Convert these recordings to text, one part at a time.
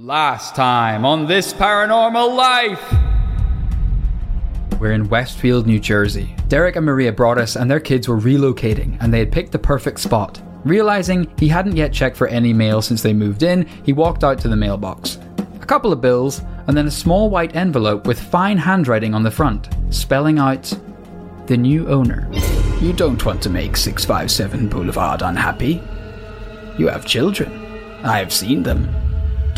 Last time on this paranormal life. We're in Westfield, New Jersey. Derek and Maria brought us, and their kids were relocating, and they had picked the perfect spot. Realizing he hadn't yet checked for any mail since they moved in, he walked out to the mailbox. A couple of bills, and then a small white envelope with fine handwriting on the front, spelling out the new owner. You don't want to make 657 Boulevard unhappy. You have children. I have seen them.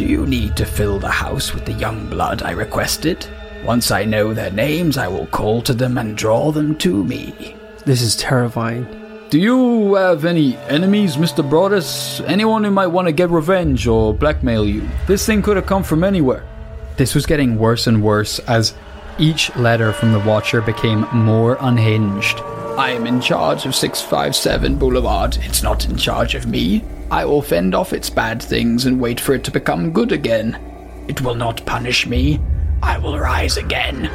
Do you need to fill the house with the young blood I requested? Once I know their names, I will call to them and draw them to me. This is terrifying. Do you have any enemies, Mr. Broaddus? Anyone who might want to get revenge or blackmail you? This thing could have come from anywhere. This was getting worse and worse as each letter from the Watcher became more unhinged. I am in charge of 657 Boulevard. It's not in charge of me. I will fend off its bad things and wait for it to become good again. It will not punish me. I will rise again.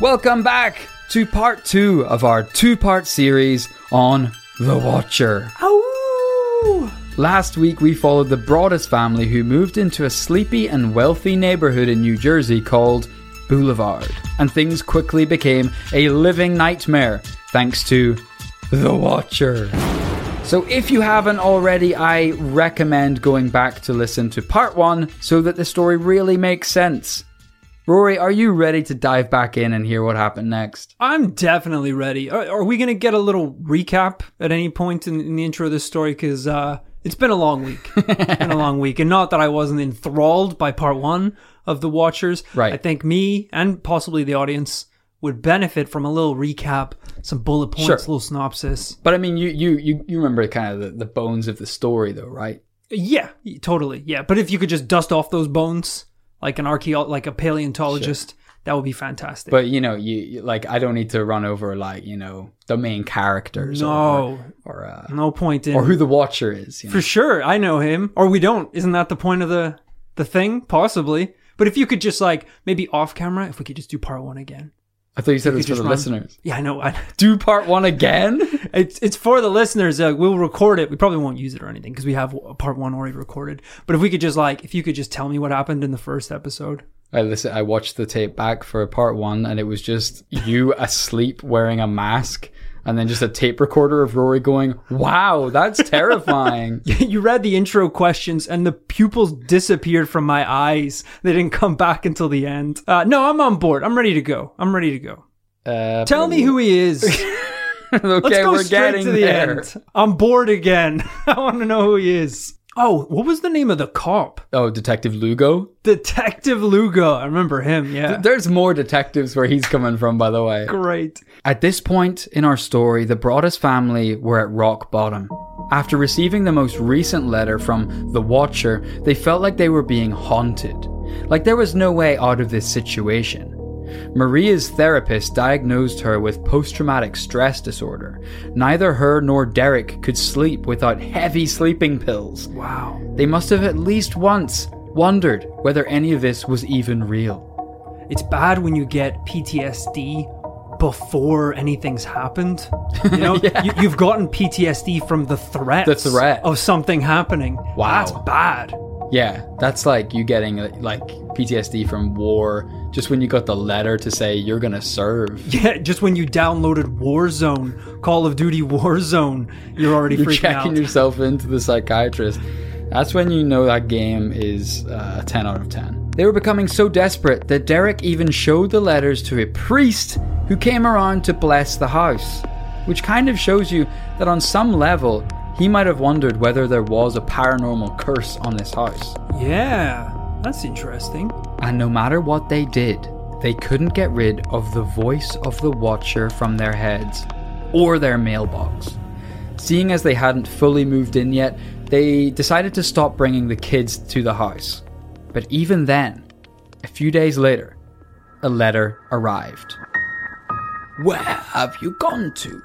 Welcome back to part two of our two part series on The Watcher. Ow! Last week, we followed the Broaddus family who moved into a sleepy and wealthy neighborhood in New Jersey called Boulevard. And things quickly became a living nightmare thanks to The Watcher. So, if you haven't already, I recommend going back to listen to part one so that the story really makes sense. Rory, are you ready to dive back in and hear what happened next? I'm definitely ready. Are, are we going to get a little recap at any point in, in the intro of this story? Because uh, it's been a long week. it's been a long week. And not that I wasn't enthralled by part one of The Watchers. Right. I think me and possibly the audience would benefit from a little recap, some bullet points, Sure. a little synopsis. But I mean, you you you, you remember kind of the, the bones of the story, though, right? Yeah, totally. Yeah. But if you could just dust off those bones like an archeo, like a paleontologist, that would be fantastic. But you know, you, you like I don't need to run over like you know the main characters, no, or or, uh, no point in or who the Watcher is. You know? For sure, I know him, or we don't. Isn't that the point of the the thing? Possibly. But if you could just like maybe off camera, if we could just do part one again. I thought you said it was for the run- listeners. Yeah, I know. I, Do part one again. it's it's for the listeners. Uh, we'll record it. We probably won't use it or anything because we have part one already recorded. But if we could just like, if you could just tell me what happened in the first episode. I listen. I watched the tape back for part one, and it was just you asleep wearing a mask, and then just a tape recorder of Rory going, "Wow, that's terrifying." you read the intro questions and the pupils disappeared from my eyes. They didn't come back until the end. Uh, no, I'm on board. I'm ready to go. I'm ready to go. Uh, Tell me who he is. okay, Let's go we're straight getting to the there. end. I'm bored again. I want to know who he is. Oh, what was the name of the cop? Oh, Detective Lugo. Detective Lugo. I remember him. Yeah. There's more detectives where he's coming from, by the way. Great. At this point in our story, the Broaddus family were at rock bottom. After receiving the most recent letter from the Watcher, they felt like they were being haunted. Like there was no way out of this situation. Maria's therapist diagnosed her with post traumatic stress disorder. Neither her nor Derek could sleep without heavy sleeping pills. Wow. They must have at least once wondered whether any of this was even real. It's bad when you get PTSD before anything's happened. You know, you, you've gotten PTSD from the threat. The threat. of something happening. Wow. That's bad. Yeah, that's like you getting like PTSD from war just when you got the letter to say you're gonna serve. Yeah, just when you downloaded Warzone, Call of Duty Warzone, you're already You're freaking checking out. yourself into the psychiatrist. That's when you know that game is uh, a 10 out of 10. They were becoming so desperate that Derek even showed the letters to a priest who came around to bless the house. Which kind of shows you that on some level, he might have wondered whether there was a paranormal curse on this house. Yeah, that's interesting. And no matter what they did, they couldn't get rid of the voice of the Watcher from their heads or their mailbox. Seeing as they hadn't fully moved in yet, they decided to stop bringing the kids to the house. But even then, a few days later, a letter arrived. Where have you gone to?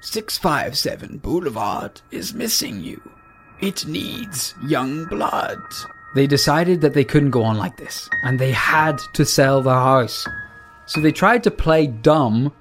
657 Boulevard is missing you. It needs young blood. They decided that they couldn't go on like this, and they had to sell the house. So they tried to play dumb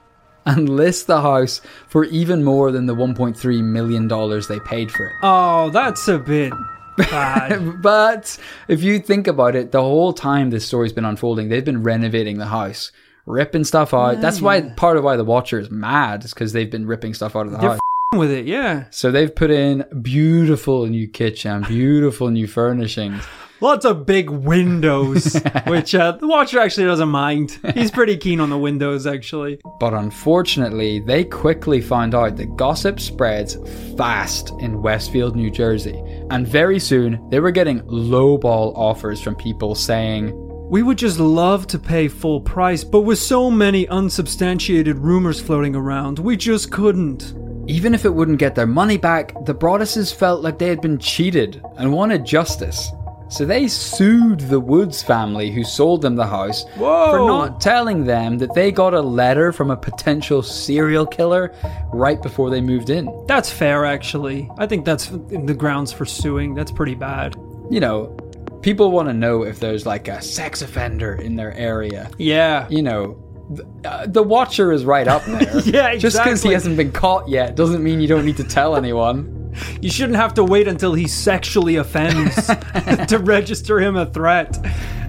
and list the house for even more than the $1.3 million they paid for it. Oh, that's a bit bad. but if you think about it, the whole time this story's been unfolding, they've been renovating the house, ripping stuff out. That's why part of why the Watcher is mad is because they've been ripping stuff out of the They're house. with it, yeah. So they've put in beautiful new kitchen, beautiful new furnishings. Lots of big windows, which uh, the watcher actually doesn't mind. He's pretty keen on the windows, actually. But unfortunately, they quickly found out that gossip spreads fast in Westfield, New Jersey. And very soon, they were getting lowball offers from people saying, We would just love to pay full price, but with so many unsubstantiated rumors floating around, we just couldn't. even if it wouldn't get their money back, the Broadduses felt like they had been cheated and wanted justice. So they sued the Woods family who sold them the house Whoa. for not telling them that they got a letter from a potential serial killer right before they moved in. That's fair, actually. I think that's the grounds for suing. That's pretty bad. You know, people want to know if there's like a sex offender in their area. Yeah. You know, th- uh, the Watcher is right up there. Yeah, exactly. Just because he hasn't been caught yet doesn't mean you don't need to tell anyone. You shouldn't have to wait until he sexually offends to register him a threat.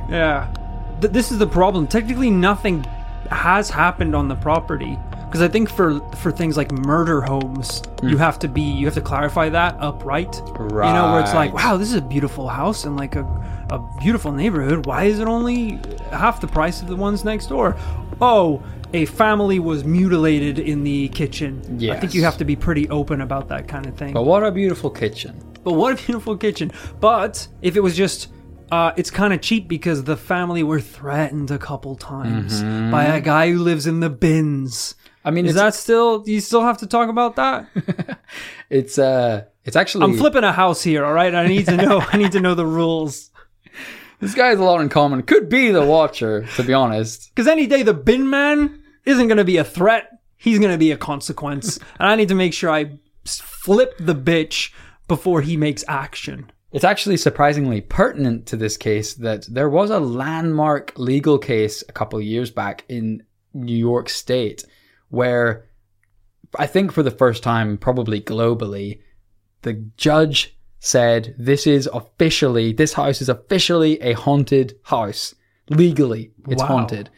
Yeah. Th- this is the problem. Technically, nothing has happened on the property. Because I think for for things like murder homes, you have to be you have to clarify that upright. You know, where it's like, wow, this is a beautiful house and like a, a beautiful neighborhood. Why is it only half the price of the ones next door? Oh, a family was mutilated in the kitchen. I think you have to be pretty open about that kind of thing. But what a beautiful kitchen. But what a beautiful kitchen. But if it was just uh, it's kind of cheap because the family were threatened a couple times by a guy who lives in the bins. I mean, Is that still? Do you still have to talk about that? it's uh, it's actually I'm flipping a house here. All right, I need to know. I need to know the rules. this guy has a lot in common. Could be the Watcher, to be honest. Because any day the bin man isn't going to be a threat. He's going to be a consequence, and I need to make sure I flip the bitch before he makes action. It's actually surprisingly pertinent to this case that there was a landmark legal case a couple of years back in New York State where I think for the first time, probably globally, the judge said this is officially, this house is officially a haunted house. Legally, it's Wow. haunted.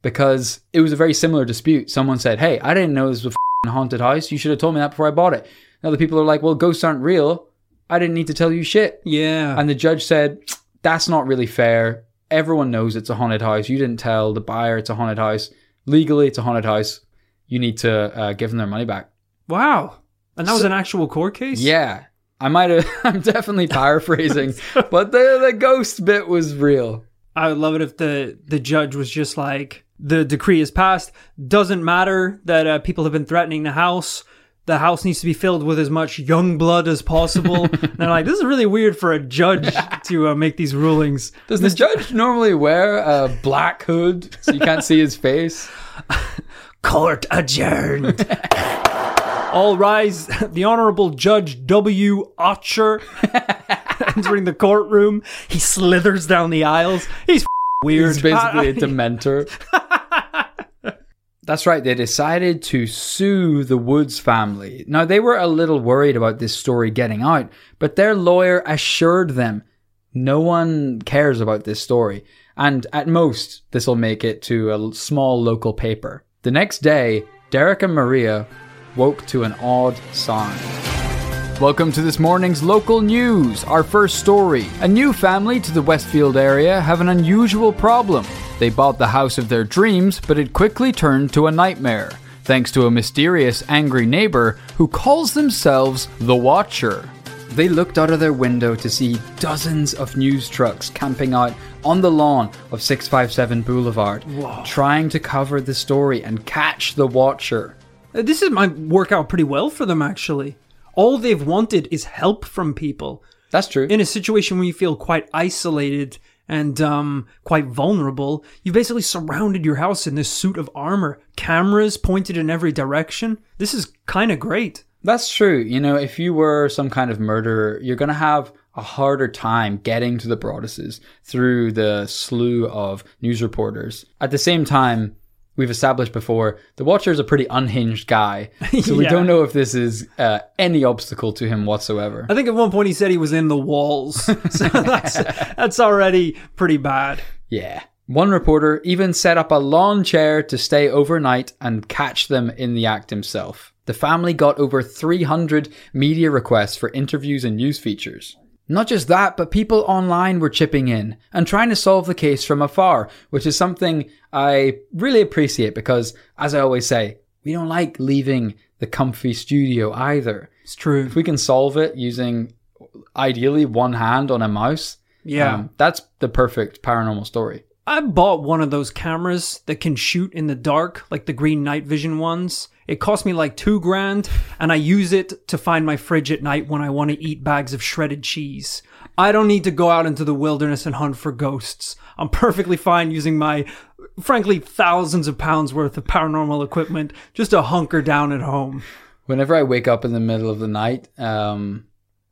Because it was a very similar dispute. Someone said, Hey, I didn't know this was a f***ing haunted house. You should have told me that before I bought it. And other people are like, Well, ghosts aren't real. I didn't need to tell you shit. Yeah. And the judge said, That's not really fair. Everyone knows it's a haunted house. You didn't tell the buyer it's a haunted house. Legally, it's a haunted house. You need to uh, give them their money back. wow. And that was an actual court case. Yeah. I might have, I'm definitely paraphrasing, but the, the ghost bit was real. I would love it if the the judge was just like the decree is passed. Doesn't matter that uh, people have been threatening the house. The house needs to be filled with as much young blood as possible. and I'm like, this is really weird for a judge to uh, make these rulings. Does the judge normally wear a black hood so you can't see his face? Court adjourned. All rise. The Honorable Judge W. Archer entering the courtroom. He slithers down the aisles. He's weird. He's basically I- a dementor. That's right, they decided to sue the Woods family. Now, they were a little worried about this story getting out, but their lawyer assured them no one cares about this story. And at most, this will make it to a small local paper. The next day, Derek and Maria woke to an odd sound. Welcome to this morning's local news. Our first story. A new family to the Westfield area have an unusual problem. They bought the house of their dreams, but it quickly turned to a nightmare, thanks to a mysterious, angry neighbor who calls themselves the Watcher. They looked out of their window to see dozens of news trucks camping out on the lawn of 657 Boulevard, trying to cover the story and catch the Watcher. Uh, This is might work out pretty well for them, actually. All they've wanted is help from people. That's true. In a situation where you feel quite isolated and um, quite vulnerable, you basically surrounded your house in this suit of armor, cameras pointed in every direction. This is kind of great. That's true. You know, if you were some kind of murderer, you're going to have a harder time getting to the Broadduses through the slew of news reporters. At the same time, we've established before, the Watcher is a pretty unhinged guy. So we Yeah. don't know if this is uh, any obstacle to him whatsoever. I think at one point he said he was in the walls. So that's, that's already pretty bad. Yeah. One reporter even set up a lawn chair to stay overnight and catch them in the act himself. The family got over 300 media requests for interviews and news features. Not just that, but people online were chipping in and trying to solve the case from afar, which is something I really appreciate because, as I always say, we don't like leaving the comfy studio either. It's true. If we can solve it using ideally one hand on a mouse, Yeah. um, that's the perfect paranormal story. I bought one of those cameras that can shoot in the dark, like the green night vision ones. It cost me like two grand, and I use it to find my fridge at night when I want to eat bags of shredded cheese. I don't need to go out into the wilderness and hunt for ghosts. I'm perfectly fine using my, frankly, thousands of pounds worth of paranormal equipment just to hunker down at home. Whenever I wake up in the middle of the night, um,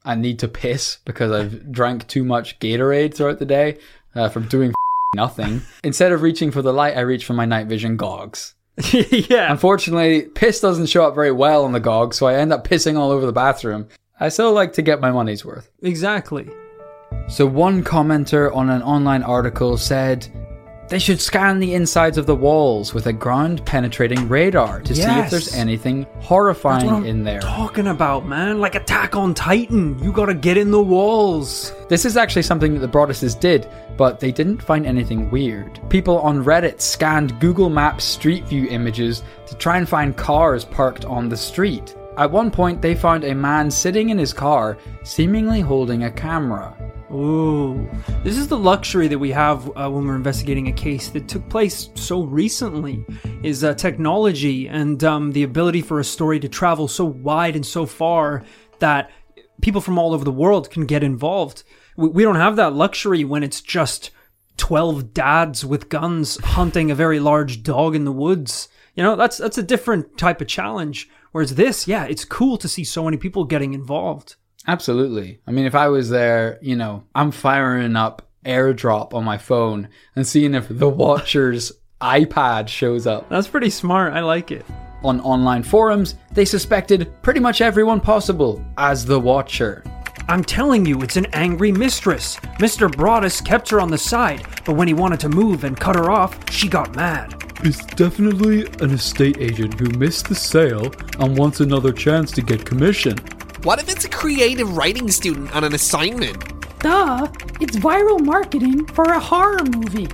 I need to piss because I've drank too much Gatorade throughout the day uh, from doing nothing. Instead of reaching for the light, I reach for my night vision gogs. yeah. Unfortunately, piss doesn't show up very well on the GOG, so I end up pissing all over the bathroom. I still like to get my money's worth. Exactly. So, one commenter on an online article said they should scan the insides of the walls with a ground penetrating radar to see if there's anything horrifying in there. Talking about, man. Like Attack on Titan. You gotta get in the walls. This is actually something that the Broadduses did, but they didn't find anything weird. People on Reddit scanned Google Maps Street View images to try and find cars parked on the street. At one point, they found a man sitting in his car, seemingly holding a camera. Ooh. This is the luxury that we have uh, when we're investigating a case that took place so recently is uh, technology and um, the ability for a story to travel so wide and so far that people from all over the world can get involved. We, we don't have that luxury when it's just 12 dads with guns hunting a very large dog in the woods. You know, that's that's a different type of challenge. Whereas this, yeah, it's cool to see so many people getting involved. Absolutely. I mean, if I was there, you know, I'm firing up airdrop on my phone and seeing if the Watcher's iPad shows up. That's pretty smart. I like it. On online forums, they suspected pretty much everyone possible as the Watcher. I'm telling you, it's an angry mistress. Mr. Broaddus kept her on the side, but when he wanted to move and cut her off, she got mad. It's definitely an estate agent who missed the sale and wants another chance to get commission. What if it's a creative writing student on an assignment? Duh, it's viral marketing for a horror movie.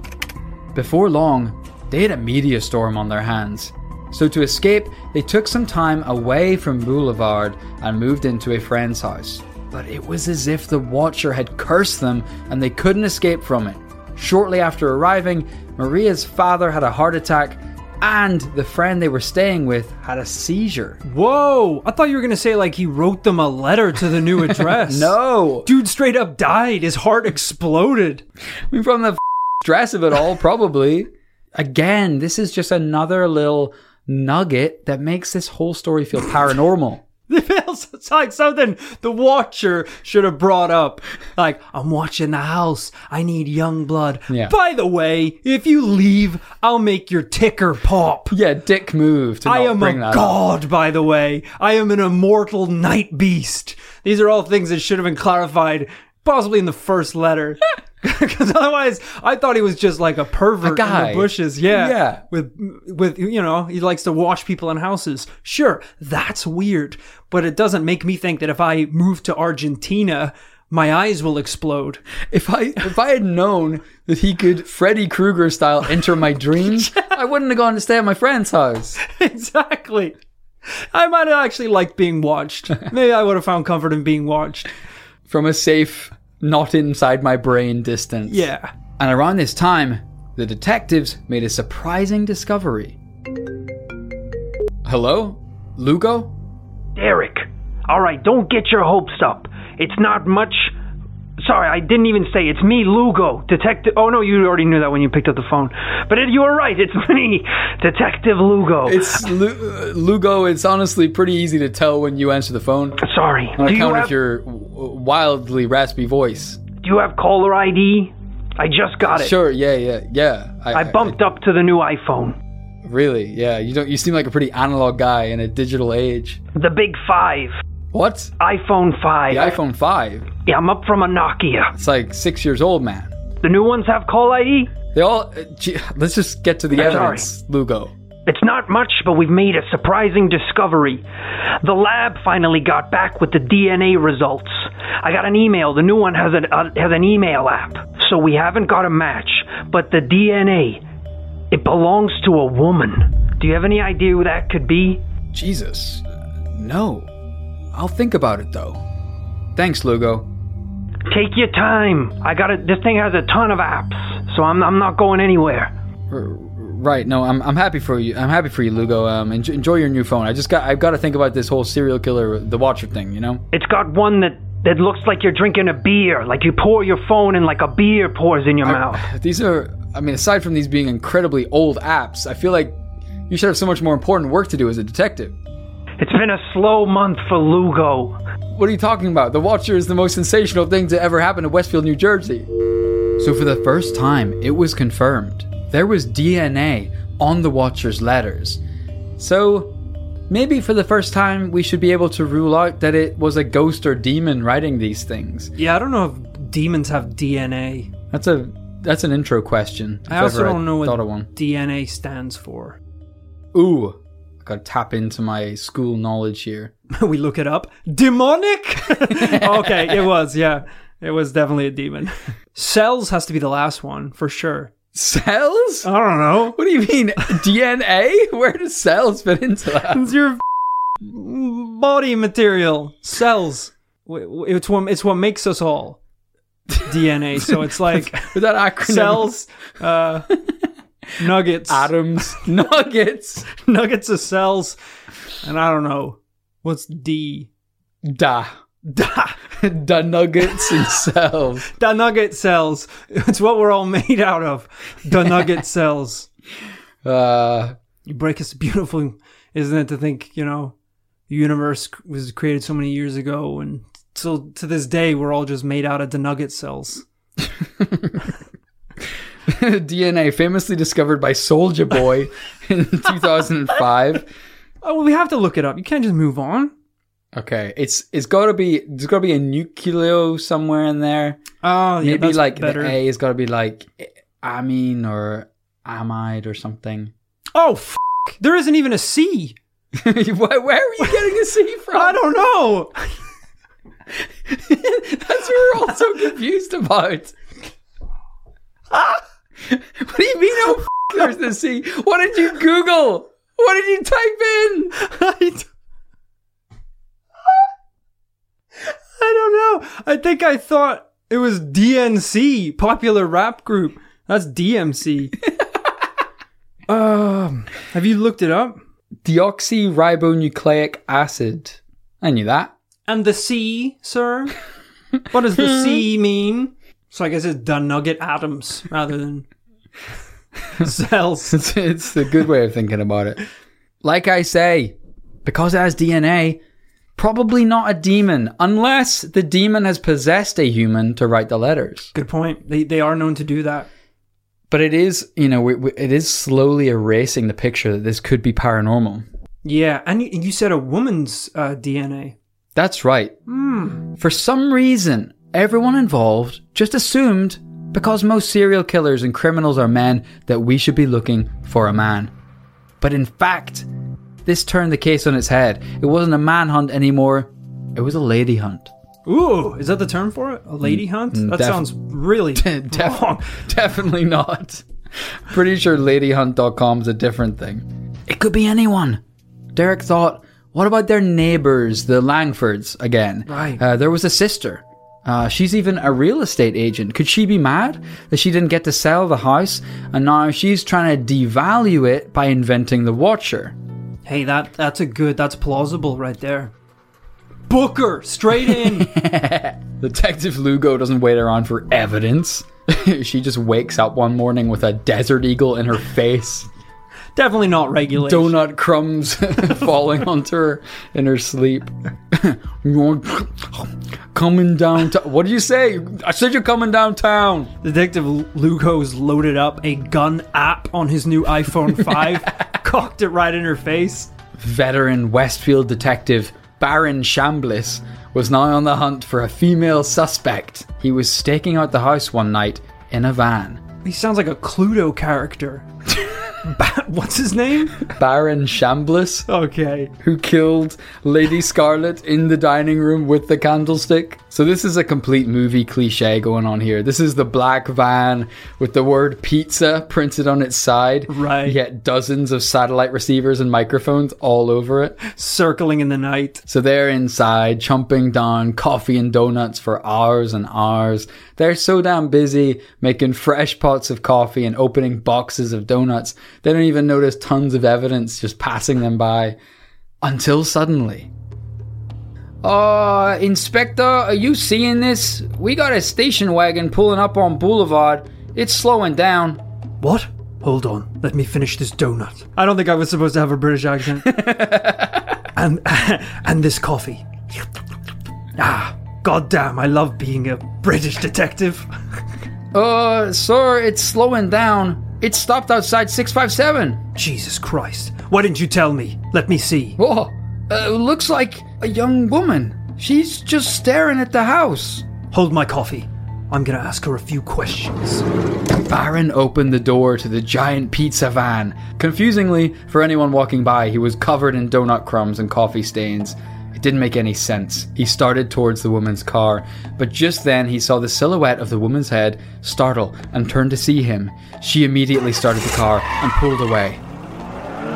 Before long, they had a media storm on their hands. So to escape, they took some time away from Boulevard and moved into a friend's house. But it was as if the Watcher had cursed them and they couldn't escape from it. Shortly after arriving, Maria's father had a heart attack and the friend they were staying with had a seizure. Whoa! I thought you were gonna say like he wrote them a letter to the new address. No! Dude straight up died. His heart exploded. I mean, from the f- stress of it all, probably. Again, this is just another little nugget that makes this whole story feel paranormal. It feels like something the Watcher should have brought up. Like, I'm watching the house. I need young blood. Yeah. By the way, if you leave, I'll make your ticker pop. Yeah, dick move to not I am bring a that up. god, by the way. I am an immortal night beast. These are all things that should have been clarified, possibly in the first letter. Because otherwise, I thought he was just like a pervert A guy. in the bushes. Yeah, Yeah. With with you know, he likes to watch people in houses. Sure, that's weird, but it doesn't make me think that if I move to Argentina, my eyes will explode. If I if I had known that he could Freddy Krueger style enter my dreams, I wouldn't have gone to stay at my friend's house. exactly. I might have actually liked being watched. Maybe I would have found comfort in being watched. From a safe, not inside my brain distance. Yeah. And around this time, the detectives made a surprising discovery. Hello? Lugo? Derek. All right, don't get your hopes up. It's not much. Sorry, I didn't even say it's me, Lugo, detective. Oh no, you already knew that when you picked up the phone. But it, you were right. It's me, Detective Lugo. It's Lu- uh, Lugo. It's honestly pretty easy to tell when you answer the phone Sorry. on Do you have of your wildly raspy voice. Do you have caller ID? I just got it. Sure, yeah, yeah, yeah. I bumped up to the new iPhone. Really? Yeah. You don't. You seem like a pretty analog guy in a digital age. The big five. What? iPhone 5. The iPhone Five. Yeah, I'm up from a Nokia. It's like six years old, man. The new ones have call ID? They all. Uh, gee, let's just get to the Sorry. evidence, Lugo. It's not much, but we've made a surprising discovery. The lab finally got back with the DNA results. I got an email. The new one has an uh, has an email app, so we haven't got a match. But the DNA, it belongs to a woman. Do you have any idea who that could be? Jesus. No. I'll think about it though. Thanks, Lugo. Take your time. I got it. This thing has a ton of apps, so I'm I'm not going anywhere. Right. No, I'm, I'm happy for you. I'm happy for you, Lugo. Um, enjoy, enjoy your new phone. I just got I've got to think about this whole serial killer, the Watcher thing. You know. It's got one that that looks like you're drinking a beer, like you pour your phone and like a beer pours in your mouth. These are. I mean, aside from these being incredibly old apps, I feel like you should have so much more important work to do as a detective. It's been a slow month for Lugo. What are you talking about? The Watcher is the most sensational thing to ever happen to Westfield, New Jersey. So, for the first time, it was confirmed there was DNA on the Watcher's letters. So, maybe for the first time, we should be able to rule out that it was a ghost or demon writing these things. Yeah, I don't know if demons have DNA. That's a that's an intro question. I also don't know what thought of one. DNA stands for. Ooh, I gotta tap into my school knowledge here. we look it up. Demonic? okay, it was, yeah. It was definitely a demon. Cells has to be the last one, for sure. Cells? I don't know. What do you mean DNA? Where does cells fit into that? It's your body material. Cells. It's what, it's what makes us all. DNA. So it's like With that acronym, cells, uh, nuggets, atoms, nuggets, nuggets of cells, and I don't know. What's D? da, Da. da nuggets and cells. The nugget cells. It's what we're all made out of. The nugget cells. Uh, You break us beautiful, isn't it, to think, you know, the universe was created so many years ago and till to this day we're all just made out of the nugget cells. DNA famously discovered by Soldier Boy in 2005. Oh, well, we have to look it up. You can't just move on. Okay, it's it's got to be there's got to be a nucleo somewhere in there. Oh, yeah, Maybe like better. the A has got to be like amine or amide or something. Oh, f- there isn't even a C. where, where are you getting a C from? I don't know. That's what we're all so confused about. what do you mean? Oh, f- there's the C. What did you Google? What did you type in? I don't know. I think I thought it was DNC, popular rap group. That's DMC. um, have you looked it up? Deoxyribonucleic acid. I knew that. And the C, sir? What does the C mean? So I guess it's the nugget atoms rather than cells. It's, it's a good way of thinking about it. Like I say, because it has DNA, probably not a demon, unless the demon has possessed a human to write the letters. Good point. They they are known to do that. But it is, you know, we, we, it is slowly erasing the picture that this could be paranormal. Yeah, and you, you said a woman's uh, DNA. That's right. For some reason, everyone involved just assumed because most serial killers and criminals are men that we should be looking for a man. But in fact, this turned the case on its head. It wasn't a manhunt anymore, it was a lady hunt. Ooh, is that the term for it? A lady hunt? that def- sounds really Def- wrong. definitely not. Pretty sure ladyhunt.com is a different thing. It could be anyone. Derek thought, what about their neighbors, the Langfords, again? Right. Uh, there was a sister. Uh, she's even a real estate agent. Could she be mad that she didn't get to sell the house and now she's trying to devalue it by inventing the Watcher? Hey, that that's a good. That's plausible right there. Booker, straight in. Detective Lugo doesn't wait around for evidence. she just wakes up one morning with a desert eagle in her face. Definitely not regulation. donut crumbs falling onto her in her sleep. coming downtown. What did you say? I said you're coming downtown. Detective Lugo's loaded up a gun app on his new iPhone 5. Cocked it right in her face. Veteran Westfield detective Baron Shambliss was now on the hunt for a female suspect. He was staking out the house one night in a van. He sounds like a Cluedo character. Ba- What's his name? Baron Shambliss, Okay. who killed Lady Scarlet in the dining room with the candlestick. So, this is a complete movie cliche going on here. This is the black van with the word pizza printed on its side. Right. Yet dozens of satellite receivers and microphones all over it. Circling in the night. So they're inside chomping down coffee and donuts for hours and hours. They're so damn busy making fresh pots of coffee and opening boxes of donuts. They don't even notice tons of evidence just passing them by. Until suddenly. Uh, Inspector, are you seeing this? We got a station wagon pulling up on Boulevard. It's slowing down. What? Hold on. Let me finish this donut. I don't think I was supposed to have a British accent. and and this coffee. Ah, goddamn! I love being a British detective. Uh, sir, it's slowing down. It stopped outside 657. Jesus Christ! Why didn't you tell me? Let me see. Whoa, uh, looks like a young woman. She's just staring at the house. Hold my coffee. I'm gonna ask her a few questions. Baron opened the door to the giant pizza van. Confusingly, for anyone walking by, he was covered in donut crumbs and coffee stains. It didn't make any sense. He started towards the woman's car, but just then he saw the silhouette of the woman's head startle and turn to see him. She immediately started the car and pulled away.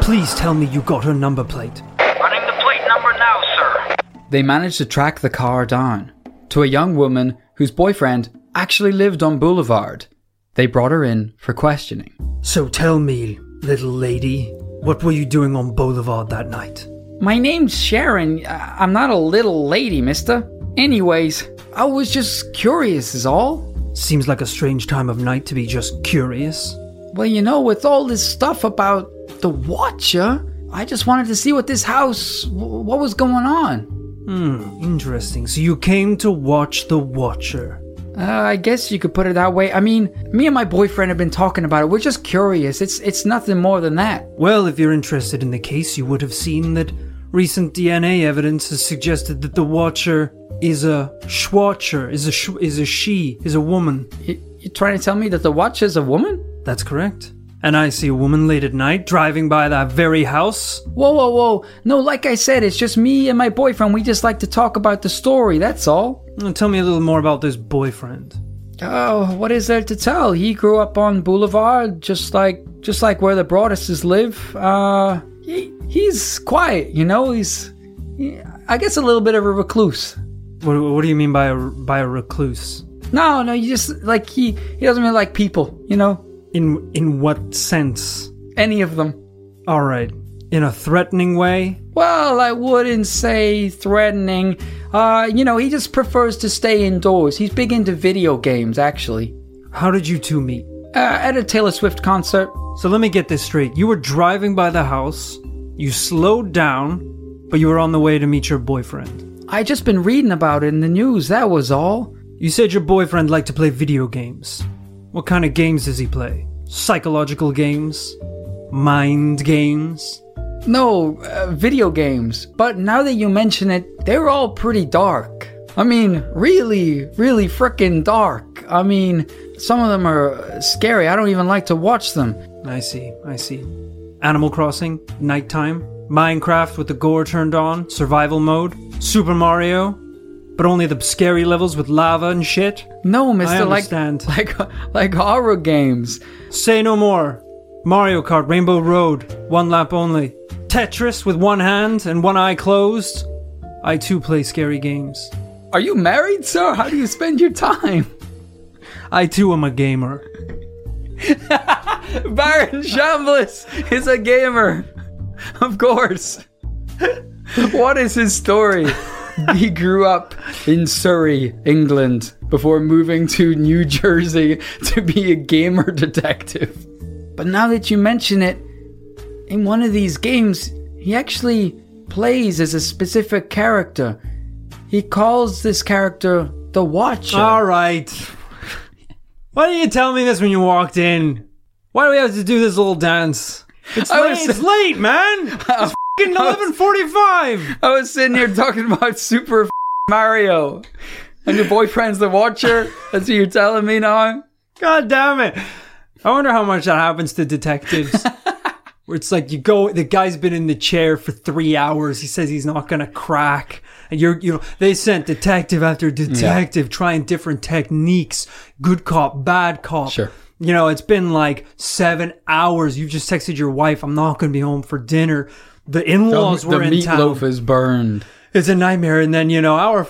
Please tell me you got her number plate. Running the plate number now, sir. They managed to track the car down to a young woman whose boyfriend actually lived on Boulevard. They brought her in for questioning. So tell me, little lady, what were you doing on Boulevard that night? My name's Sharon. I'm not a little lady, mister. Anyways, I was just curious, is all. Seems like a strange time of night to be just curious. Well, you know, with all this stuff about the Watcher, I just wanted to see what this house, what was going on. Hmm, interesting. So you came to watch The Watcher. Uh, I guess you could put it that way. I mean, me and my boyfriend have been talking about it. We're just curious. It's it's nothing more than that. Well, if you're interested in the case, you would have seen that recent DNA evidence has suggested that the Watcher is a Schwatcher, is a sh- is a she, is a woman. You, you trying to tell me that the Watcher's a woman? That's correct. And I see a woman late at night driving by that very house. Whoa, whoa, whoa. No, like I said, it's just me and my boyfriend. We just like to talk about the story, that's all. Tell me a little more about this boyfriend. Oh, what is there to tell? He grew up on Boulevard, just like just like where the Broadduses live. Uh, he, he's quiet, you know. He's, he, I guess, a little bit of a recluse. What, what do you mean by a by a recluse? No, no, you just like he he doesn't really like people, you know. In in what sense? Any of them. All right. In a threatening way? Well, I wouldn't say threatening. Uh, you know, he just prefers to stay indoors. He's big into video games, actually. How did you two meet? Uh, at a Taylor Swift concert. So let me get this straight. You were driving by the house, you slowed down, but you were on the way to meet your boyfriend. I just been reading about it in the news. That was all. You said your boyfriend liked to play video games. What kind of games does he play? Psychological games? Mind games? No, uh, video games. But now that you mention it, they're all pretty dark. I mean, really, really frickin' dark. I mean, some of them are scary. I don't even like to watch them. I see, I see. Animal Crossing, nighttime, Minecraft with the gore turned on, survival mode, Super Mario, but only the scary levels with lava and shit. No, Mister, like understand. like like horror games. Say no more. Mario Kart Rainbow Road, one lap only. Tetris with one hand and one eye closed. I too play scary games. Are you married, sir? How do you spend your time? I too am a gamer. Baron Shambliss is a gamer. Of course. what is his story? he grew up in Surrey, England, before moving to New Jersey to be a gamer detective. But now that you mention it, in one of these games, he actually plays as a specific character. He calls this character the Watcher. All right. Why didn't you tell me this when you walked in? Why do we have to do this little dance? It's I late. was- it's late, man. It's fucking eleven forty-five. I was sitting here talking about Super Mario, and your boyfriend's the watcher. That's what you're telling me now. God damn it! I wonder how much that happens to detectives. Where it's like you go, the guy's been in the chair for three hours. He says he's not gonna crack, and you're, you know, they sent detective after detective trying different techniques, good cop, bad cop. Sure. You know, it's been like seven hours. You've just texted your wife, "I'm not gonna be home for dinner." The in-laws the were in town. meatloaf is burned. It's a nightmare. And then, you know, hour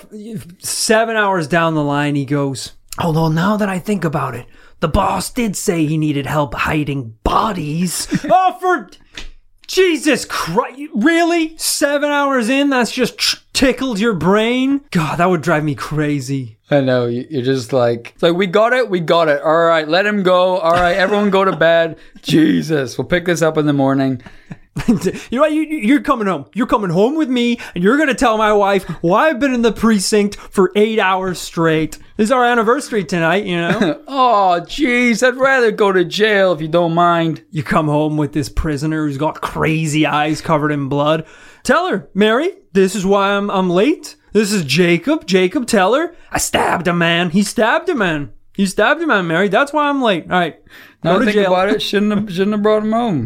seven hours down the line, he goes, Although now that I think about it, the boss did say he needed help hiding bodies. oh, for Jesus Christ. Really? Seven hours in? That's just tr- tickled your brain? God, that would drive me crazy. I know you- you're just like it's like we got it, we got it. All right, let him go. All right, everyone go to bed. Jesus, we'll pick this up in the morning. you know what? You, you're coming home. You're coming home with me, and you're going to tell my wife why I've been in the precinct for eight hours straight. This is our anniversary tonight, you know? Oh, jeez, I'd rather go to jail if you don't mind. You come home with this prisoner who's got crazy eyes covered in blood. Tell her, Mary, this is why I'm I'm late. This is Jacob. Jacob, tell her. I stabbed a man. He stabbed a man. He stabbed a man, Mary. That's why I'm late. All right. Now Go to think jail. about it. Shouldn't have, shouldn't have brought him home.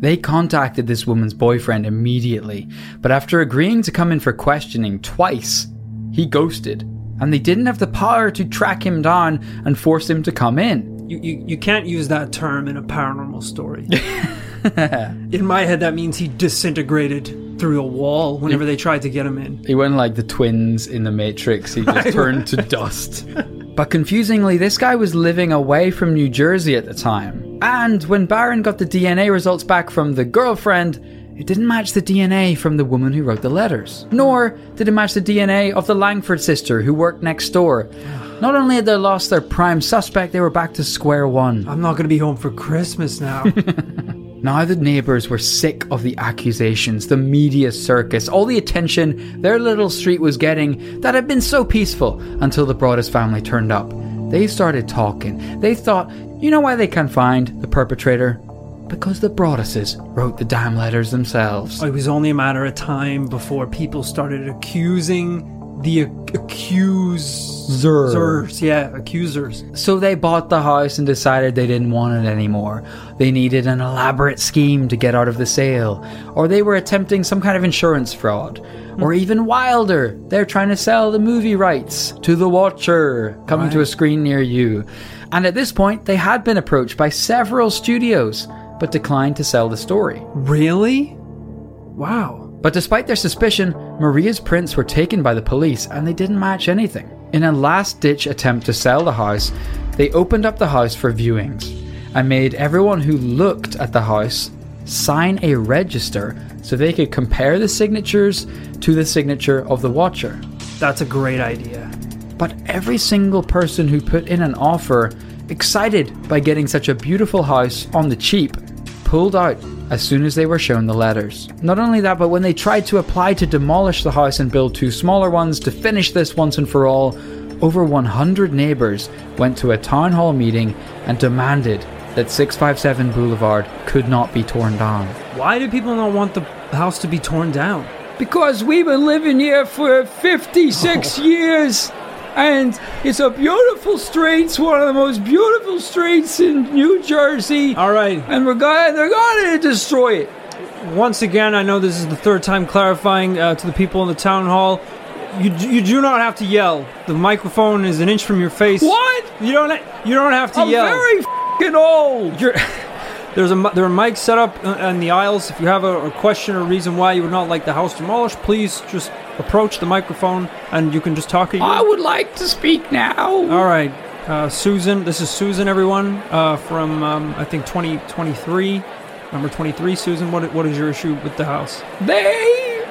They contacted this woman's boyfriend immediately, but after agreeing to come in for questioning twice, he ghosted, and they didn't have the power to track him down and force him to come in. You, you, you can't use that term in a paranormal story. in my head, that means he disintegrated through a wall whenever they tried to get him in. He went like the twins in the Matrix, he just turned to dust. But confusingly, this guy was living away from New Jersey at the time. And when Baron got the DNA results back from the girlfriend, it didn't match the DNA from the woman who wrote the letters. Nor did it match the DNA of the Langford sister who worked next door. Not only had they lost their prime suspect, they were back to square one. I'm not going to be home for Christmas now. Now the neighbours were sick of the accusations, the media circus, all the attention their little street was getting that had been so peaceful until the Broaddus family turned up. They started talking. They thought, you know why they can't find the perpetrator? Because the Broadduses wrote the damn letters themselves. it was only a matter of time before people started accusing the ac- accusers. Yeah, accusers. So they bought the house and decided they didn't want it anymore. They needed an elaborate scheme to get out of the sale, or they were attempting some kind of insurance fraud. Hmm. Or even wilder, they're trying to sell the movie rights to The Watcher, coming to a screen near you. And at this point, they had been approached by several studios, but declined to sell the story. Really? Wow. But despite their suspicion, Maria's prints were taken by the police and they didn't match anything. In a last ditch attempt to sell the house, they opened up the house for viewings and made everyone who looked at the house sign a register so they could compare the signatures to the signature of the watcher. That's a great idea. But every single person who put in an offer, excited by getting such a beautiful house on the cheap, pulled out as soon as they were shown the letters. Not only that, but when they tried to apply to demolish the house and build two smaller ones to finish this once and for all, over 100 neighbours went to a town hall meeting and demanded that 657 Boulevard could not be torn down. Why do people not want the house to be torn down? Because we've been living here for 56 years. And it's a beautiful street. It's one of the most beautiful streets in New Jersey. All right. And we're going, they're going to destroy it. Once again, I know this is the third time clarifying uh, to the people in the town hall. You, you do not have to yell. The microphone is an inch from your face. What? You don't. You don't have to yell. I'm yell. very fing old. You're, there's a there are mics set up uh, in the aisles. If you have a, a question or reason why you would not like the house demolished, please just approach the microphone and you can just talk at. I would like to speak now. All right, uh, Susan. This is Susan, everyone, uh, from um, I think 2023, number 23. Susan, what what is your issue with the house? They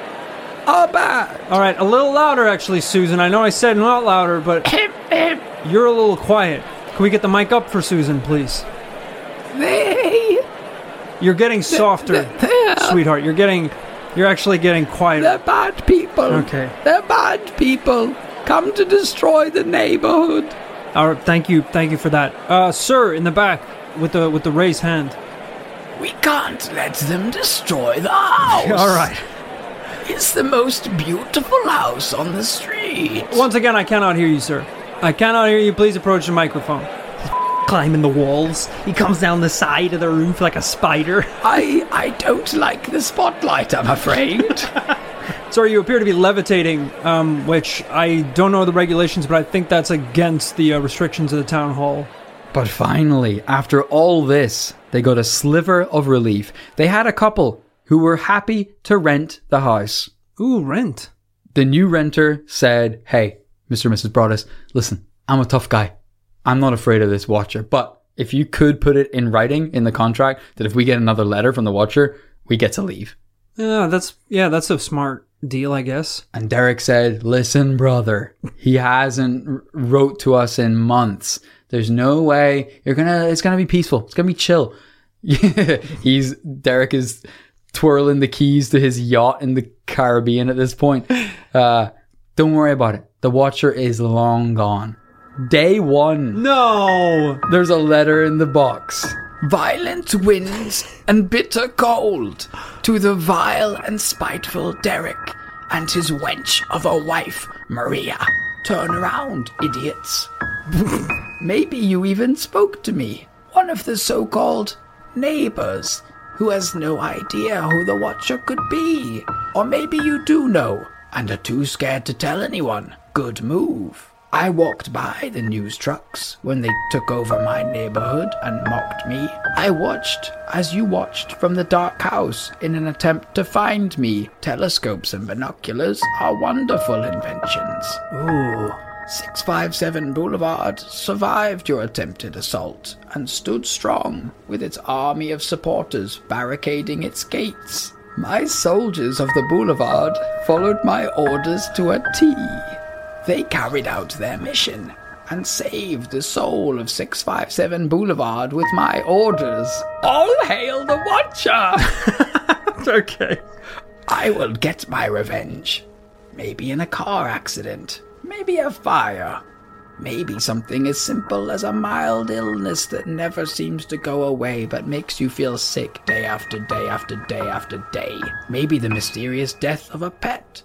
are bad. All right, a little louder, actually, Susan. I know I said not louder, but you're a little quiet. Can we get the mic up for Susan, please? They, You're getting softer, sweetheart. You're getting, you're actually getting quieter. they're bad people. Okay. They're bad people. Come to destroy the neighborhood. All right, thank you, thank you for that, uh, sir, in the back with the with the raised hand. We can't let them destroy the house. All right. It's the most beautiful house on the street. Once again, I cannot hear you, sir. I cannot hear you. Please approach the microphone. Climbing the walls. He comes down the side of the roof like a spider. I I don't like the spotlight, I'm afraid. Sorry, you appear to be levitating, um, which I don't know the regulations, but I think that's against the uh, restrictions of the town hall. but finally, after all this, they got a sliver of relief. They had a couple who were happy to rent the house. Ooh, rent. The new renter said, Hey, Mr. and Mrs. Broaddus, listen, I'm a tough guy. I'm not afraid of this watcher, but if you could put it in writing in the contract that if we get another letter from the watcher, we get to leave. Yeah, that's yeah, that's a smart deal, I guess. And Derek said, "Listen, brother, he hasn't wrote to us in months. There's no way you're gonna. It's gonna be peaceful. It's gonna be chill." Yeah, he's Derek is twirling the keys to his yacht in the Caribbean at this point. Uh, don't worry about it. The Watcher is long gone. Day one. No. There's a letter in the box. Violent winds and bitter cold to the vile and spiteful Derek and his wench of a wife, Maria. Turn around, idiots. Maybe you even spoke to me, one of the so called neighbors, who has no idea who the Watcher could be. Or maybe you do know and are too scared to tell anyone. Good move. I walked by the news trucks when they took over my neighborhood and mocked me. I watched as you watched from the dark house in an attempt to find me. Telescopes and binoculars are wonderful inventions. Ooh. 657 Boulevard survived your attempted assault and stood strong with its army of supporters barricading its gates. My soldiers of the boulevard followed my orders to a T. They carried out their mission and saved the soul of 657 Boulevard with my orders. All hail the Watcher! Okay. I will get my revenge. Maybe in a car accident. Maybe a fire. Maybe something as simple as a mild illness that never seems to go away but makes you feel sick day after day after day after day. Maybe the mysterious death of a pet.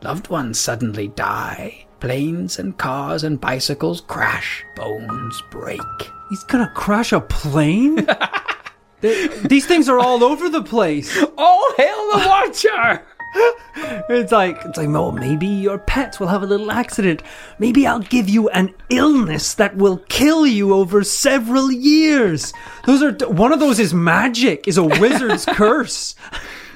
Loved ones suddenly die. Planes and cars and bicycles crash. Bones break. He's gonna crash a plane? They- these things are all over the place. Oh, hail the Watcher! It's like it's like, oh, maybe your pets will have a little accident. Maybe I'll give you an illness that will kill you over several years. Those are one of those is magic, is a wizard's curse.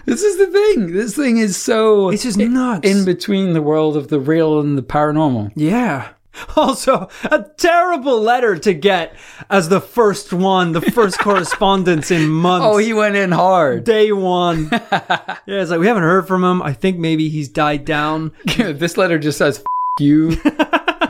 This is the thing. This thing is so. It's just nuts. in between the world of the real and the paranormal. Yeah. Also, a terrible letter to get as the first one, the first correspondence in months. Oh, he went in hard. day one. yeah, it's like we haven't heard from him. I think maybe he's died down. this letter just says F- you.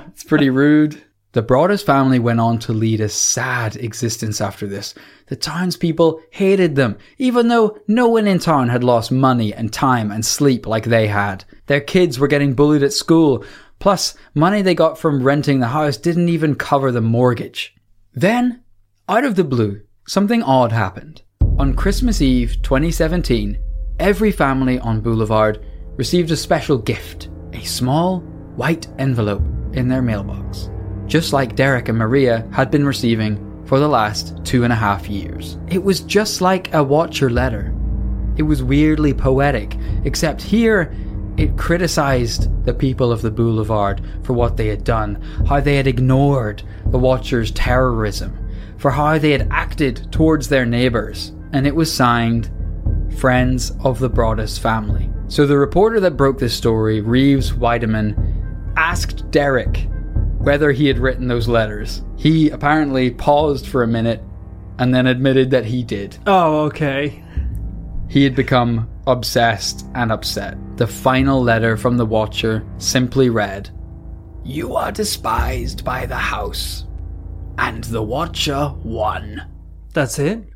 it's pretty rude. The Broaddus family went on to lead a sad existence after this. The townspeople hated them, even though no one in town had lost money and time and sleep like they had. Their kids were getting bullied at school, plus, money they got from renting the house didn't even cover the mortgage. Then, out of the blue, something odd happened. On Christmas Eve 2017, every family on Boulevard received a special gift a small, white envelope in their mailbox, just like Derek and Maria had been receiving for the last two and a half years. It was just like a Watcher letter. It was weirdly poetic, except here it criticized the people of the boulevard for what they had done, how they had ignored the Watchers' terrorism, for how they had acted towards their neighbors, and it was signed Friends of the Broaddus Family. So the reporter that broke this story, Reeves Wiedeman, asked Derek whether he had written those letters. He apparently paused for a minute and then admitted that he did. Oh, okay. He had become obsessed and upset. The final letter from the Watcher simply read You are despised by the house, and the Watcher won. That's it?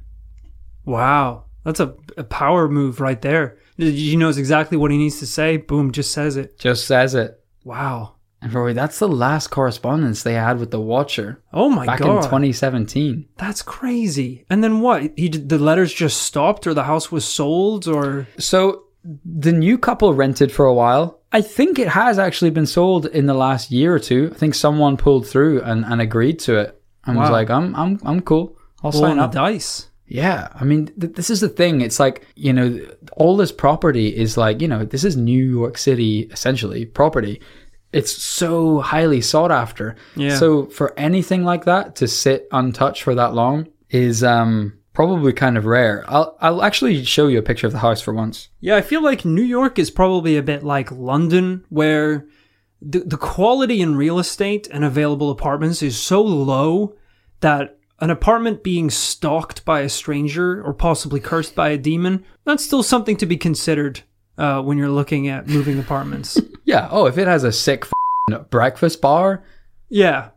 Wow. That's a, a power move right there. He knows exactly what he needs to say. Boom, just says it. Just says it. Wow. Mm-hmm. And Rory, that's the last correspondence they had with the Watcher Oh my back god. Back in 2017. That's crazy. And then what? He did, the letters just stopped or the house was sold or So the new couple rented for a while. I think it has actually been sold in the last year or two. I think someone pulled through and, and agreed to it and was like, "I'm I'm I'm cool. I'll rolling sign the up." dice. Yeah, I mean, th- this is the thing. It's like you know, all this property is like you know, this is New York City essentially property. It's so highly sought after. Yeah. So for anything like that to sit untouched for that long is um probably kind of rare. I'll I'll actually show you a picture of the house for once. Yeah, I feel like New York is probably a bit like London, where the, the quality in real estate and available apartments is so low that an apartment being stalked by a stranger or possibly cursed by a demon, that's still something to be considered uh, when you're looking at moving apartments. Yeah. Oh, if it has a sick breakfast bar, yeah.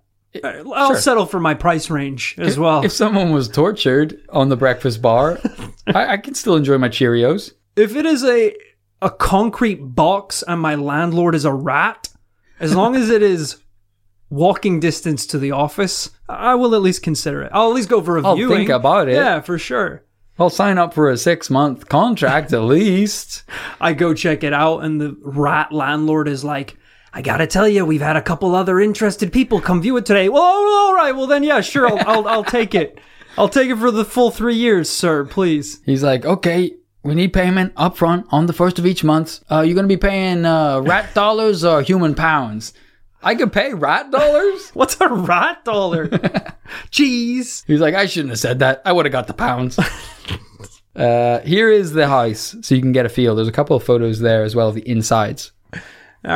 I- I'll sure. settle for my price range as well. if someone was tortured on the breakfast bar, I, I can still enjoy my Cheerios. If it is a a concrete box and my landlord is a rat, as long as it is walking distance to the office, I will at least consider it. I'll at least go for a I'll viewing. think about it. Yeah, for sure. I'll sign up for a six month contract at least. I go check it out, and the rat landlord is like, "I gotta tell you, we've had a couple other interested people come view it today." Well, all right, well then, yeah, sure, I'll I'll, I'll take it. I'll take it for the full three years, sir. Please. He's like, okay, we need payment up front on the first of each month. Uh, you're going to be paying uh, rat dollars or human pounds? I could pay rat dollars? What's a rat dollar? Jeez. He's like, I shouldn't have said that. I would have got the pounds. uh, here is the house, so you can get a feel. There's a couple of photos there as well of the insides. All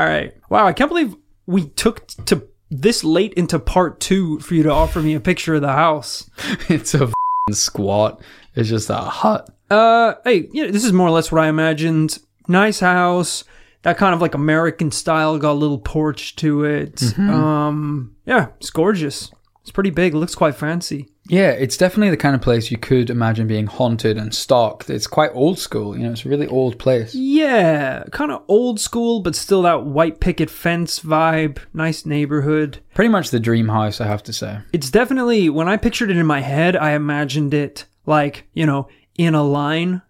right. Wow, I can't believe we took to this late into part two for you to offer me a picture of the house. it's a squat. It's just a hut. Uh, hey, you know, this is more or less what I imagined. Nice house, that kind of like American style, got a little porch to it. Um, yeah, it's gorgeous. It's pretty big. It looks quite fancy. Yeah, it's definitely the kind of place you could imagine being haunted and stalked. It's quite old school, you know, it's a really old place. Yeah, kind of old school, but still that white picket fence vibe. Nice neighborhood. Pretty much the dream house, I have to say. It's definitely when I pictured it in my head, I imagined it like, you know, in a line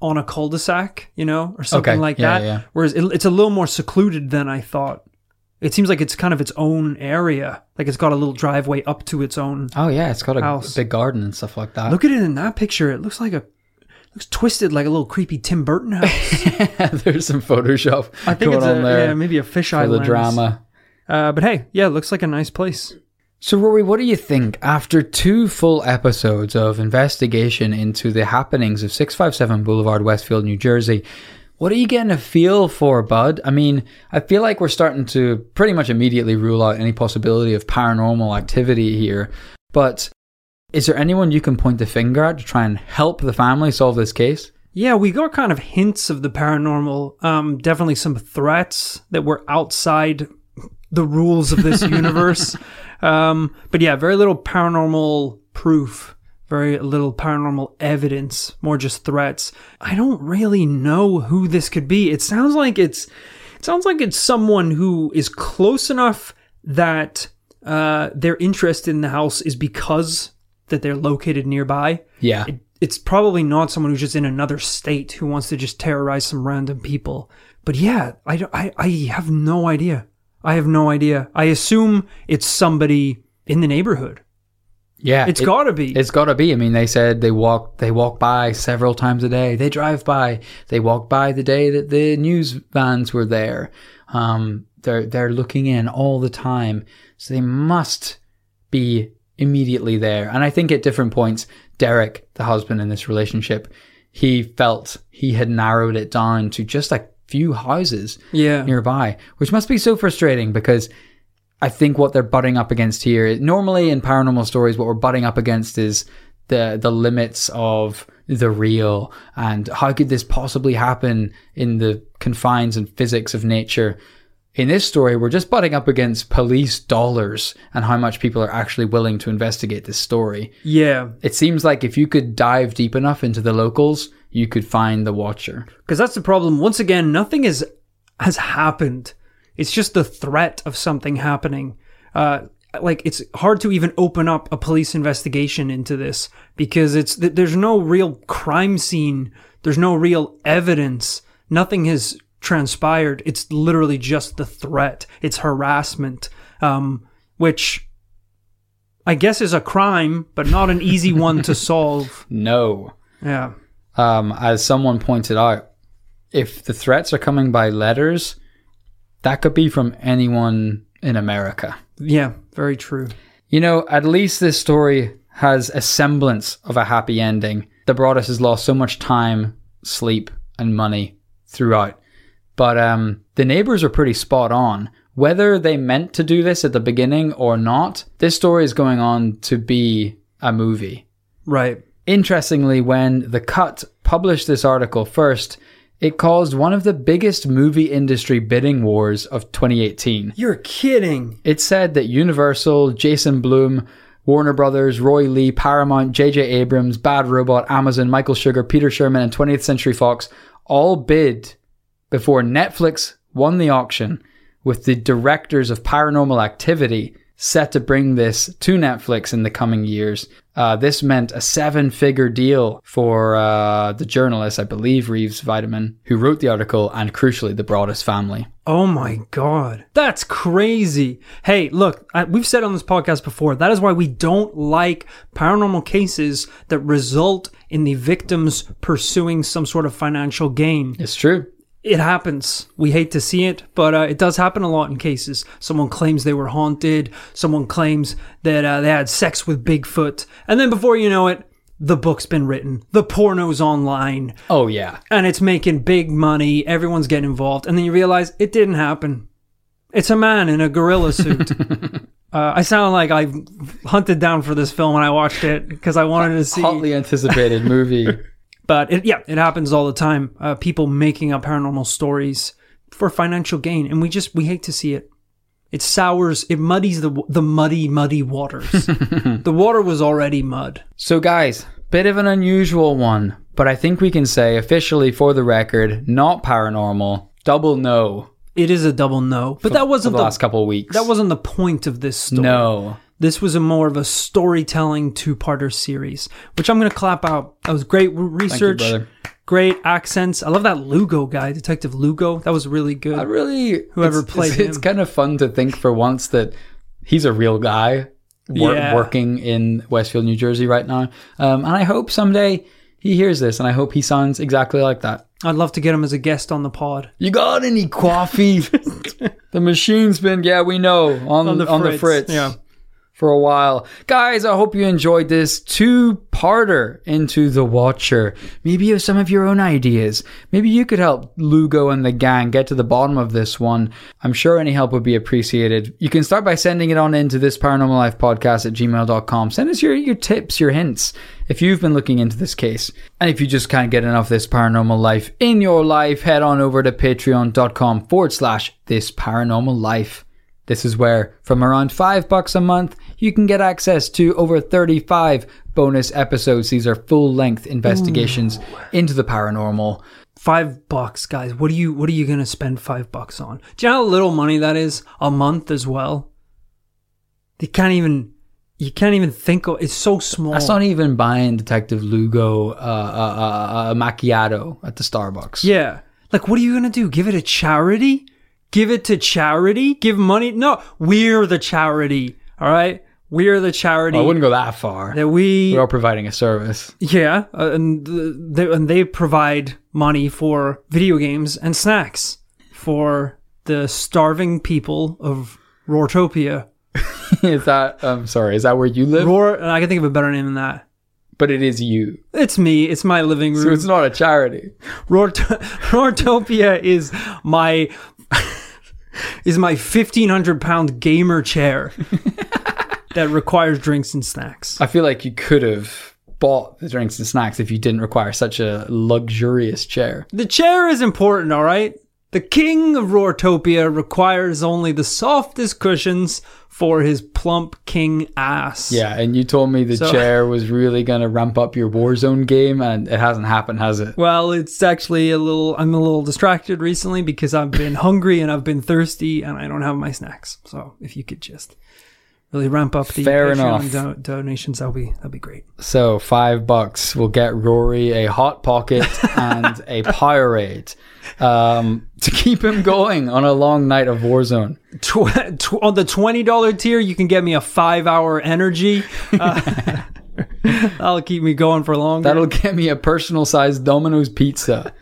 on a cul-de-sac, you know, or something Okay, like yeah, that. yeah. Whereas it, it's a little more secluded than I thought. It seems like it's kind of its own area. Like it's got a little driveway up to its own. Oh yeah, it's got a House. big garden and stuff like that. Look at it in that picture. It looks like a looks twisted like a little creepy Tim Burton house. There's some Photoshop I think going it's on a, there yeah, maybe a fisheye for the lens. drama. Uh, but hey, yeah, it looks like a nice place. So, Rory, what do you think after two full episodes of investigation into the happenings of 657 Boulevard, Westfield, New Jersey? What are you getting a feel for, Bud? I mean, I feel like we're starting to pretty much immediately rule out any possibility of paranormal activity here. But is there anyone you can point the finger at to try and help the family solve this case? Yeah, we got kind of hints of the paranormal. Um, definitely some threats that were outside the rules of this universe. um, but yeah, very little paranormal proof, very little paranormal evidence, more just threats. I don't really know who this could be. It sounds like it's it sounds like it's someone who is close enough that uh, their interest in the house is because that they're located nearby Yeah. it, it's probably not someone who's just in another state who wants to just terrorize some random people. But yeah, I, I, I have no idea. I have no idea. I assume it's somebody in the neighborhood. Yeah. It's it- got to be. It's got to be. I mean, they said they walk they walk by several times a day. They drive by. They walk by the day that the news vans were there. Um, they're they're looking in all the time, so they must be immediately there. And I think at different points, Derek, the husband in this relationship, he felt he had narrowed it down to just a few houses yeah. nearby, which must be so frustrating because I think what they're butting up against here, normally in paranormal stories, what we're butting up against is the the limits of the real and how could this possibly happen in the confines and physics of nature. In this story, we're just butting up against police dollars and how much people are actually willing to investigate this story. Yeah. It seems like if you could dive deep enough into the locals, you could find the watcher. Because that's the problem. Once again, nothing is, has happened. It's just the threat of something happening. Uh, like it's hard to even open up a police investigation into this because it's th- there's no real crime scene. There's no real evidence. Nothing has transpired. It's literally just the threat. It's harassment, um, which I guess is a crime, but not an easy one to solve. No. Yeah. Um, as someone pointed out, if the threats are coming by letters, that could be from anyone in America. Yeah. Very true. You know, at least this story has a semblance of a happy ending. The Broaddus has lost so much time, sleep, and money throughout. But um, the neighbors are pretty spot on. Whether they meant to do this at the beginning or not, this story is going on to be a movie. Right. Interestingly, when The Cut published this article first, it caused one of the biggest movie industry bidding wars of 2018. You're kidding. It said that Universal, Jason Blum, Warner Brothers, Roy Lee, Paramount, J.J. Abrams, Bad Robot, Amazon, Michael Sugar, Peter Chernin, and 20th Century Fox all bid before Netflix won the auction, with the directors of Paranormal Activity set to bring this to Netflix in the coming years. Uh, this meant a seven figure deal for uh, the journalist, I believe Reeves Wiedeman, who wrote the article, and crucially, the Broaddus family. Oh my god. That's crazy. Hey, look, I, we've said on this podcast before, that is why we don't like paranormal cases that result in the victims pursuing some sort of financial gain. It's true. It happens. We hate to see it, but uh, it does happen a lot in cases. Someone claims they were haunted, someone claims that uh, they had sex with Bigfoot, and then before you know it, the book's been written, the porno's online, Oh, yeah. and it's making big money. Everyone's getting involved, and then you realize it didn't happen. It's a man in a gorilla suit. uh, I sound like I hunted down for this film when I watched it because I wanted to see. Hotly anticipated movie. But it, yeah, it happens all the time. Uh, people making up paranormal stories for financial gain, and we just we hate to see it. It sours, it muddies the the muddy, muddy waters. the water was already mud. So, guys, bit of an unusual one, but I think we can say officially for the record, not paranormal. Double no. It is a double no, but that wasn't the, the, last couple of weeks. that wasn't the point of this story. no. This was a more of a storytelling two-parter series, which I'm going to clap out. That was great you, research. brother. great accents. I love that Lugo guy, Detective Lugo. That was really good. I really Whoever it's, played it's, it's kind of fun to think for once that he's a real guy wor- Yeah. working in Westfield, New Jersey right now. Um, and I hope someday he hears this, and I hope he sounds exactly like that. I'd love to get him as a guest on the pod. You got any coffee? the machine's been yeah, we know on on the, on the fritz, fritz. yeah. For a while. Guys, I hope you enjoyed this two parter into The Watcher. Maybe you have some of your own ideas. Maybe you could help Lugo and the gang get to the bottom of this one. I'm sure any help would be appreciated. You can start by sending it on into this paranormal life podcast at gmail.com. Send us your, your tips, your hints, if you've been looking into this case. And if you just can't get enough of this paranormal life in your life, head on over to patreon.com forward slash this paranormal life. This is where, from around five bucks a month, you can get access to over 35 bonus episodes. These are full length investigations into the paranormal. Five bucks, guys. What are you what are you gonna spend five bucks on? Do you know how little money that is a month as well? You can't even you can't even think of it's so small. That's not even buying Detective Lugo uh, uh, uh, uh, macchiato at the Starbucks. Yeah. Like, what are you going to do? Give it a charity? Give it to charity? Give money? No, we're the charity. All right. We're the charity Well, I wouldn't go that far. that we, We are providing a service. yeah, uh, and th- they, and they provide money for video games and snacks for the starving people of Rortopia. is that, I'm sorry, is that where you live? Roar, and I can think of a better name than that. But it is you. It's me. It's my living So room. it's not a charity. Roart- Roartopia is my is my fifteen hundred pound gamer chair that requires drinks and snacks. I feel like you could have bought the drinks and snacks if you didn't require such a luxurious chair. The chair is important, all right. The king of Roartopia requires only the softest cushions for his plump king ass. Yeah, and you told me the So- chair was really going to ramp up your Warzone game, and it hasn't happened, has it? Well, it's actually a little. I'm a little distracted recently because I've been hungry and I've been thirsty and I don't have my snacks. So if you could just really ramp up the Fair Patreon enough. do- donations, that'll be that'll be great. So five bucks will get Rory a hot pocket and a Powerade um, to keep him going on a long night of Warzone. Tw- tw- on the twenty dollar tier, you can get me a five hour energy. Uh, that'll keep me going for longer. That'll get me a personal sized Domino's pizza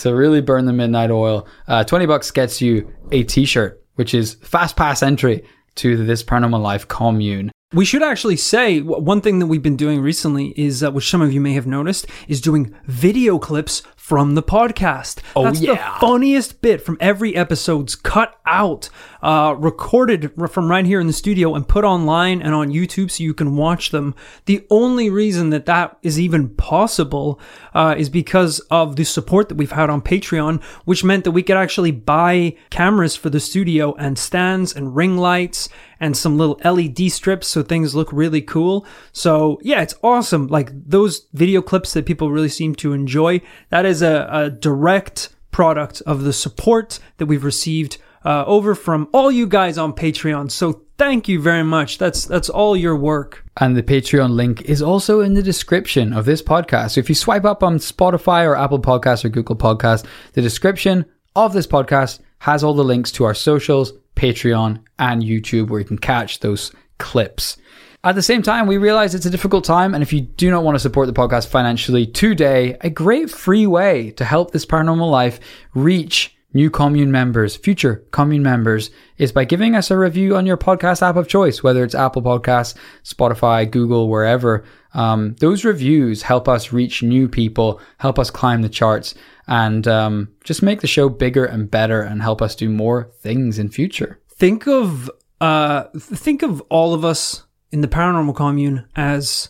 to really burn the midnight oil. Uh, 20 bucks gets you a t shirt, which is fast pass entry to This Paranormal Life commune. We should actually say one thing that we've been doing recently is, uh, which some of you may have noticed, is doing video clips from the podcast. Oh, That's the funniest bit from every episode's cut out, uh, recorded from right here in the studio and put online and on YouTube so you can watch them. The only reason that that is even possible uh, is because of the support that we've had on Patreon, which meant that we could actually buy cameras for the studio and stands and ring lights and some little LED strips so things look really cool. So yeah, it's awesome. Like those video clips that people really seem to enjoy. That is a, a direct product of the support that we've received uh, over from all you guys on Patreon. So thank you very much. That's that's all your work. And the Patreon link is also in the description of this podcast. So if you swipe up on Spotify or Apple Podcasts or Google Podcasts, the description of this podcast has all the links to our socials, Patreon, and YouTube where you can catch those clips. At the same time, we realize it's a difficult time, and if you do not want to support the podcast financially today, a great free way to help this paranormal life reach new commune members, future commune members, is by giving us a review on your podcast app of choice, whether it's Apple Podcasts, Spotify, Google, wherever. Um, those reviews help us reach new people, help us climb the charts, and um, just make the show bigger and better and help us do more things in future. Think of uh think of all of us in the paranormal commune as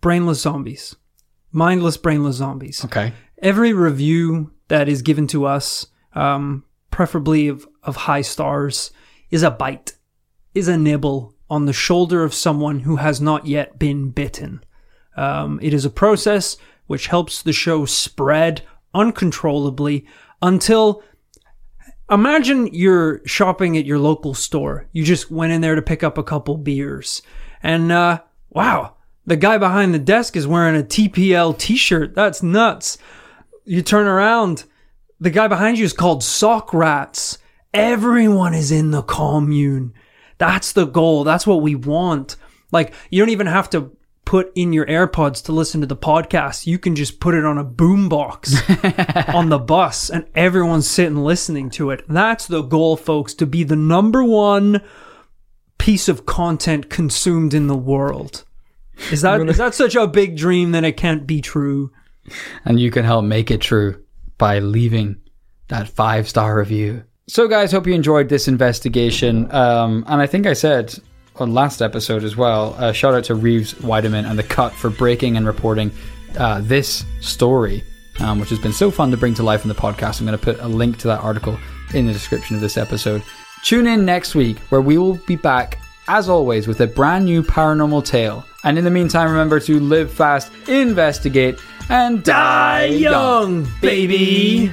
brainless zombies. Mindless brainless zombies. Okay. every review that is given to us, um, preferably of, of high stars, is a bite, is a nibble on the shoulder of someone who has not yet been bitten. Um, it is a process which helps the show spread uncontrollably until imagine you're shopping at your local store. You just went in there to pick up a couple beers. And uh wow, the guy behind the desk is wearing a TPL t-shirt. That's nuts. You turn around, the guy behind you is called Socrates. Everyone is in the commune. That's the goal. That's what we want. Like, you don't even have to put in your AirPods to listen to the podcast. You can just put it on a boombox on the bus and everyone's sitting listening to it. That's the goal, folks, to be the number one piece of content consumed in the world. Is that is that such a big dream that it can't be true? And you can help make it true by leaving that five star review. So, guys, hope you enjoyed this investigation. Um, and I think I said on last episode as well. Uh, shout out to Reeves Wiedeman and the Cut for breaking and reporting uh, this story, um, which has been so fun to bring to life in the podcast. I'm going to put a link to that article in the description of this episode. Tune in next week where we will be back, as always, with a brand new paranormal tale. And in the meantime, remember to live fast, investigate, and die young, baby.